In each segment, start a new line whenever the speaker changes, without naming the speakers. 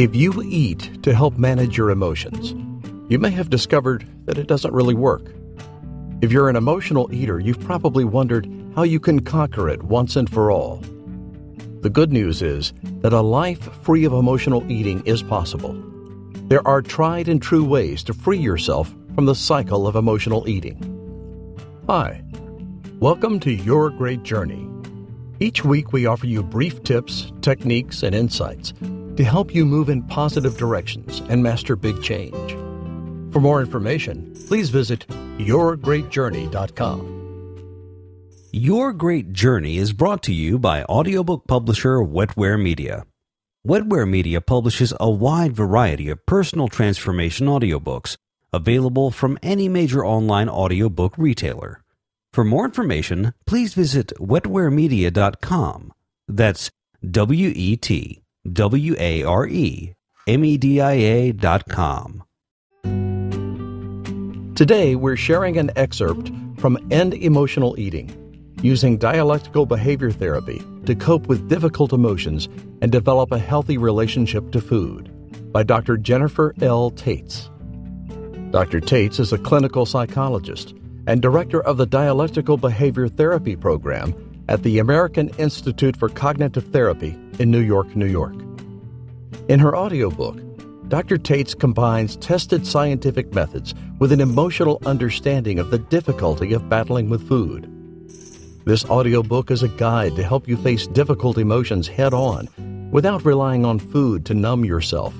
If you eat to help manage your emotions, you may have discovered that it doesn't really work. If you're an emotional eater, you've probably wondered how you can conquer it once and for all. The good news is that a life free of emotional eating is possible. There are tried and true ways to free yourself from the cycle of emotional eating. Hi, welcome to Your Great Journey. Each week, we offer you brief tips, techniques, and insights to help you move in positive directions and master big change. For more information, please visit yourgreatjourney.com.
Your Great Journey is brought to you by audiobook publisher Wetware Media. Wetware Media publishes a wide variety of personal transformation audiobooks available from any major online audiobook retailer. For more information, please visit wetwaremedia.com. That's W E T W A R E M E D I A dot com.
Today, we're sharing an excerpt from End Emotional Eating using dialectical behavior therapy to cope with difficult emotions and develop a healthy relationship to food by Dr. Jennifer L. Taitz. Dr. Taitz is a clinical psychologist and director of the Dialectical Behavior Therapy program at the American Institute for Cognitive Therapy in New York, New York. In her audiobook, Dr. Taitz combines tested scientific methods with an emotional understanding of the difficulty of battling with food. This audiobook is a guide to help you face difficult emotions head on without relying on food to numb yourself,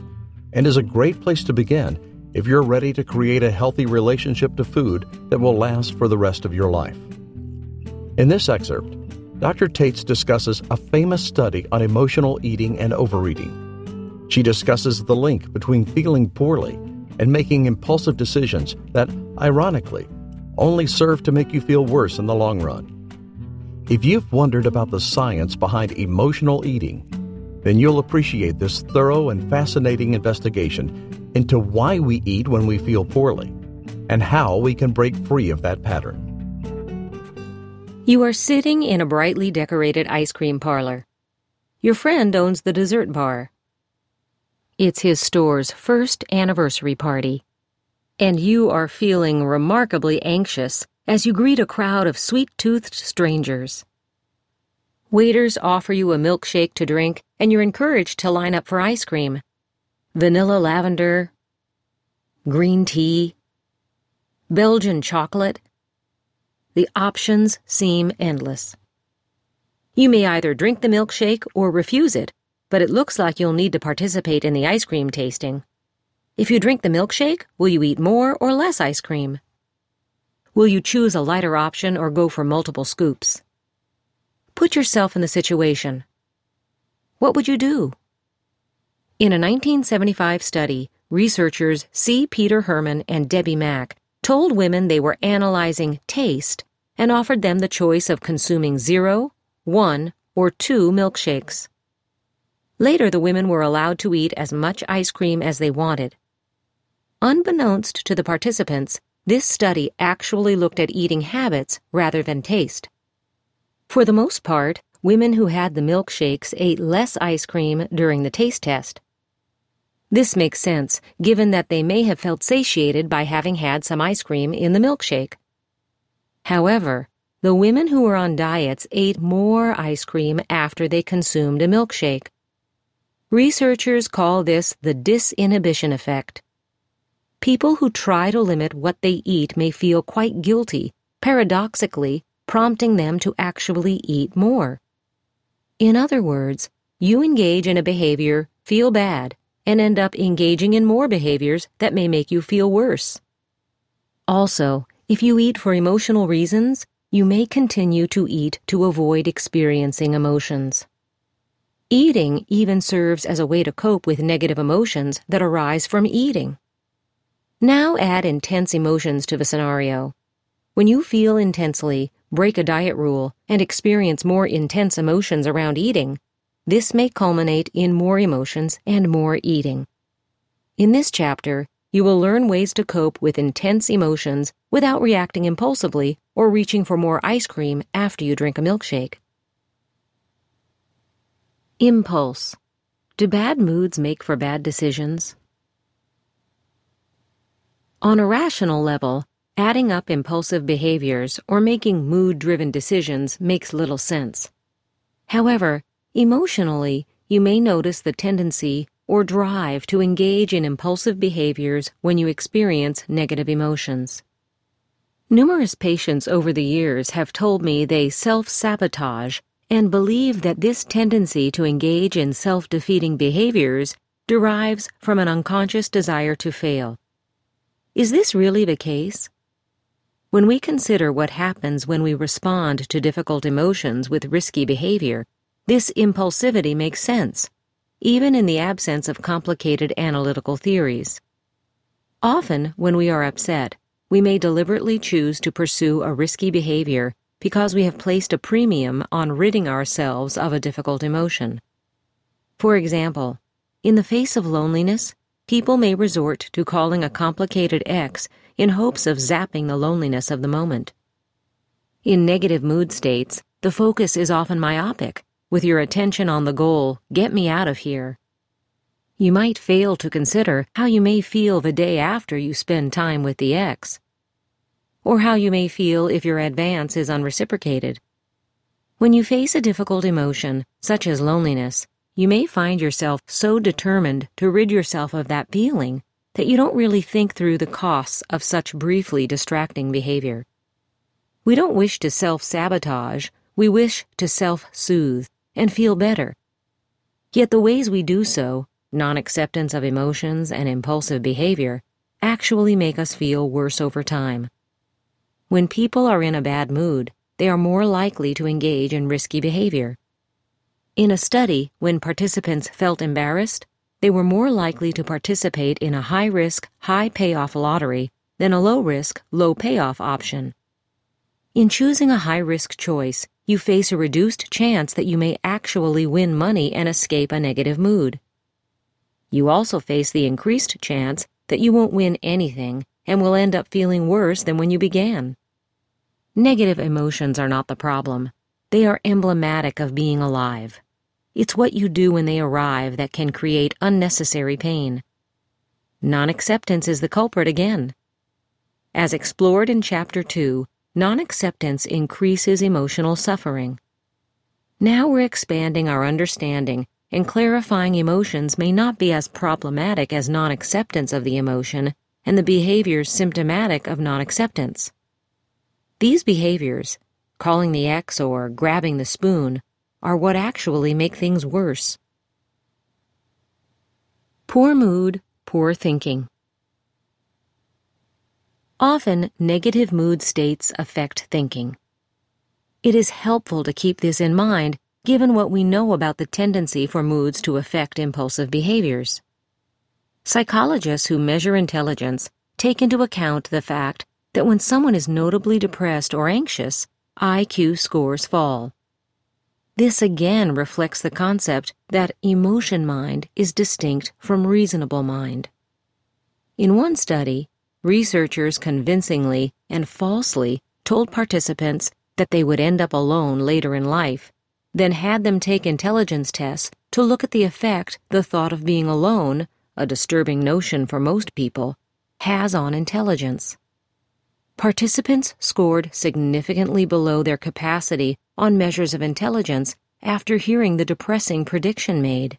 and is a great place to begin if you're ready to create a healthy relationship to food that will last for the rest of your life. In this excerpt, Dr. Taitz discusses a famous study on emotional eating and overeating she discusses the link between feeling poorly and making impulsive decisions that, ironically, only serve to make you feel worse in the long run. If you've wondered about the science behind emotional eating, then you'll appreciate this thorough and fascinating investigation into why we eat when we feel poorly and how we can break free of that pattern.
You are sitting in a brightly decorated ice cream parlor. Your friend owns the dessert bar. It's his store's first anniversary party. And you are feeling remarkably anxious as you greet a crowd of sweet toothed strangers. Waiters offer you a milkshake to drink, and you're encouraged to line up for ice cream. Vanilla lavender, green tea, Belgian chocolate. The options seem endless. You may either drink the milkshake or refuse it but it looks like you'll need to participate in the ice cream tasting. If you drink the milkshake, will you eat more or less ice cream? Will you choose a lighter option or go for multiple scoops? Put yourself in the situation. What would you do? In a 1975 study, researchers C. Peter Herman and Debbie Mack told women they were analyzing taste and offered them the choice of consuming zero, one, or two milkshakes. Later, the women were allowed to eat as much ice cream as they wanted. Unbeknownst to the participants, this study actually looked at eating habits rather than taste. For the most part, women who had the milkshakes ate less ice cream during the taste test. This makes sense, given that they may have felt satiated by having had some ice cream in the milkshake. However, the women who were on diets ate more ice cream after they consumed a milkshake. Researchers call this the disinhibition effect. People who try to limit what they eat may feel quite guilty, paradoxically, prompting them to actually eat more. In other words, you engage in a behavior, feel bad, and end up engaging in more behaviors that may make you feel worse. Also, if you eat for emotional reasons, you may continue to eat to avoid experiencing emotions. Eating even serves as a way to cope with negative emotions that arise from eating. Now add intense emotions to the scenario. When you feel intensely, break a diet rule, and experience more intense emotions around eating, this may culminate in more emotions and more eating. In this chapter, you will learn ways to cope with intense emotions without reacting impulsively or reaching for more ice cream after you drink a milkshake. Impulse. Do bad moods make for bad decisions? On a rational level, adding up impulsive behaviors or making mood driven decisions makes little sense. However, emotionally, you may notice the tendency or drive to engage in impulsive behaviors when you experience negative emotions. Numerous patients over the years have told me they self sabotage and believe that this tendency to engage in self defeating behaviors derives from an unconscious desire to fail. Is this really the case? When we consider what happens when we respond to difficult emotions with risky behavior, this impulsivity makes sense, even in the absence of complicated analytical theories. Often, when we are upset, we may deliberately choose to pursue a risky behavior because we have placed a premium on ridding ourselves of a difficult emotion. For example, in the face of loneliness, people may resort to calling a complicated ex in hopes of zapping the loneliness of the moment. In negative mood states, the focus is often myopic, with your attention on the goal, get me out of here. You might fail to consider how you may feel the day after you spend time with the ex, or how you may feel if your advance is unreciprocated. When you face a difficult emotion, such as loneliness, you may find yourself so determined to rid yourself of that feeling that you don't really think through the costs of such briefly distracting behavior. We don't wish to self sabotage, we wish to self soothe and feel better. Yet the ways we do so, non acceptance of emotions and impulsive behavior, actually make us feel worse over time. When people are in a bad mood, they are more likely to engage in risky behavior. In a study, when participants felt embarrassed, they were more likely to participate in a high risk, high payoff lottery than a low risk, low payoff option. In choosing a high risk choice, you face a reduced chance that you may actually win money and escape a negative mood. You also face the increased chance that you won't win anything and will end up feeling worse than when you began. Negative emotions are not the problem. They are emblematic of being alive. It's what you do when they arrive that can create unnecessary pain. Non acceptance is the culprit again. As explored in Chapter 2, non acceptance increases emotional suffering. Now we're expanding our understanding and clarifying emotions may not be as problematic as non acceptance of the emotion and the behaviors symptomatic of non acceptance. These behaviors, calling the ex or grabbing the spoon, are what actually make things worse. Poor mood, poor thinking. Often, negative mood states affect thinking. It is helpful to keep this in mind given what we know about the tendency for moods to affect impulsive behaviors. Psychologists who measure intelligence take into account the fact that when someone is notably depressed or anxious, IQ scores fall. This again reflects the concept that emotion mind is distinct from reasonable mind. In one study, researchers convincingly and falsely told participants that they would end up alone later in life, then had them take intelligence tests to look at the effect the thought of being alone, a disturbing notion for most people, has on intelligence. Participants scored significantly below their capacity on measures of intelligence after hearing the depressing prediction made.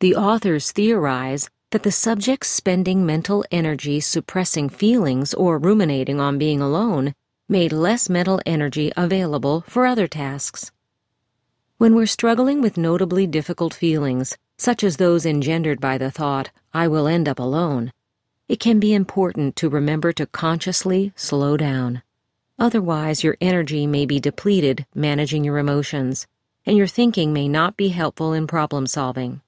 The authors theorize that the subjects spending mental energy suppressing feelings or ruminating on being alone made less mental energy available for other tasks. When we're struggling with notably difficult feelings, such as those engendered by the thought, I will end up alone, it can be important to remember to consciously slow down. Otherwise, your energy may be depleted managing your emotions, and your thinking may not be helpful in problem solving.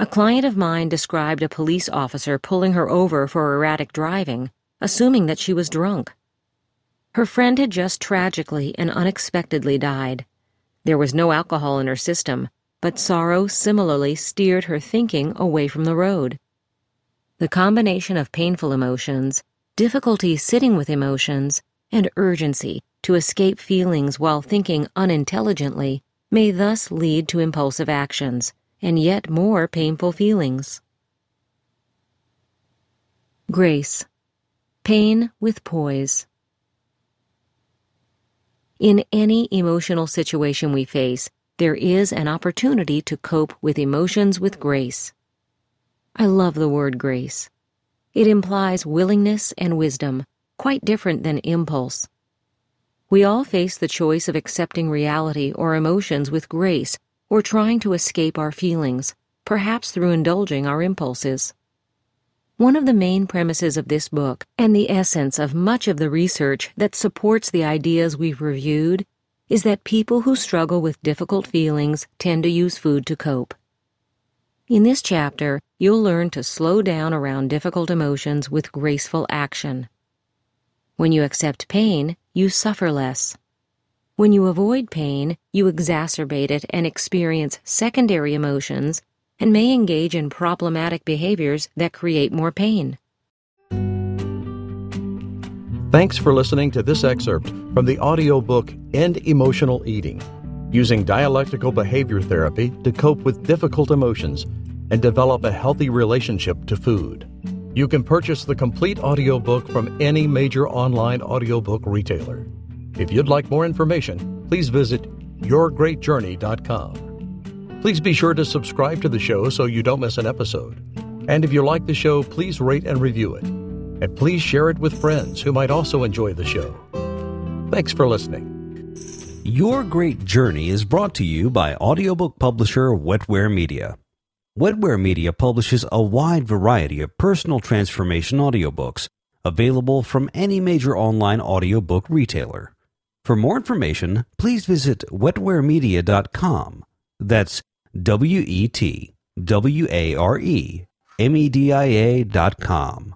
A client of mine described a police officer pulling her over for erratic driving, assuming that she was drunk. Her friend had just tragically and unexpectedly died. There was no alcohol in her system, but sorrow similarly steered her thinking away from the road. The combination of painful emotions, difficulty sitting with emotions, and urgency to escape feelings while thinking unintelligently may thus lead to impulsive actions, and yet more painful feelings. Grace. Pain with poise. In any emotional situation we face, there is an opportunity to cope with emotions with grace. I love the word grace. It implies willingness and wisdom, quite different than impulse. We all face the choice of accepting reality or emotions with grace or trying to escape our feelings, perhaps through indulging our impulses. One of the main premises of this book, and the essence of much of the research that supports the ideas we've reviewed, is that people who struggle with difficult feelings tend to use food to cope. In this chapter, you'll learn to slow down around difficult emotions with graceful action. When you accept pain, you suffer less. When you avoid pain, you exacerbate it and experience secondary emotions and may engage in problematic behaviors that create more pain.
Thanks for listening to this excerpt from the audiobook End Emotional Eating Using Dialectical Behavior Therapy to Cope with Difficult Emotions and Develop a Healthy Relationship to Food. You can purchase the complete audiobook from any major online audiobook retailer. If you'd like more information, please visit yourgreatjourney.com. Please be sure to subscribe to the show so you don't miss an episode. And if you like the show, please rate and review it. And please share it with friends who might also enjoy the show. Thanks for listening.
Your Great Journey is brought to you by audiobook publisher Wetware Media. Wetware Media publishes a wide variety of personal transformation audiobooks available from any major online audiobook retailer. For more information, please visit wetwaremedia.com. That's W E T W A R E M E D I A dot com.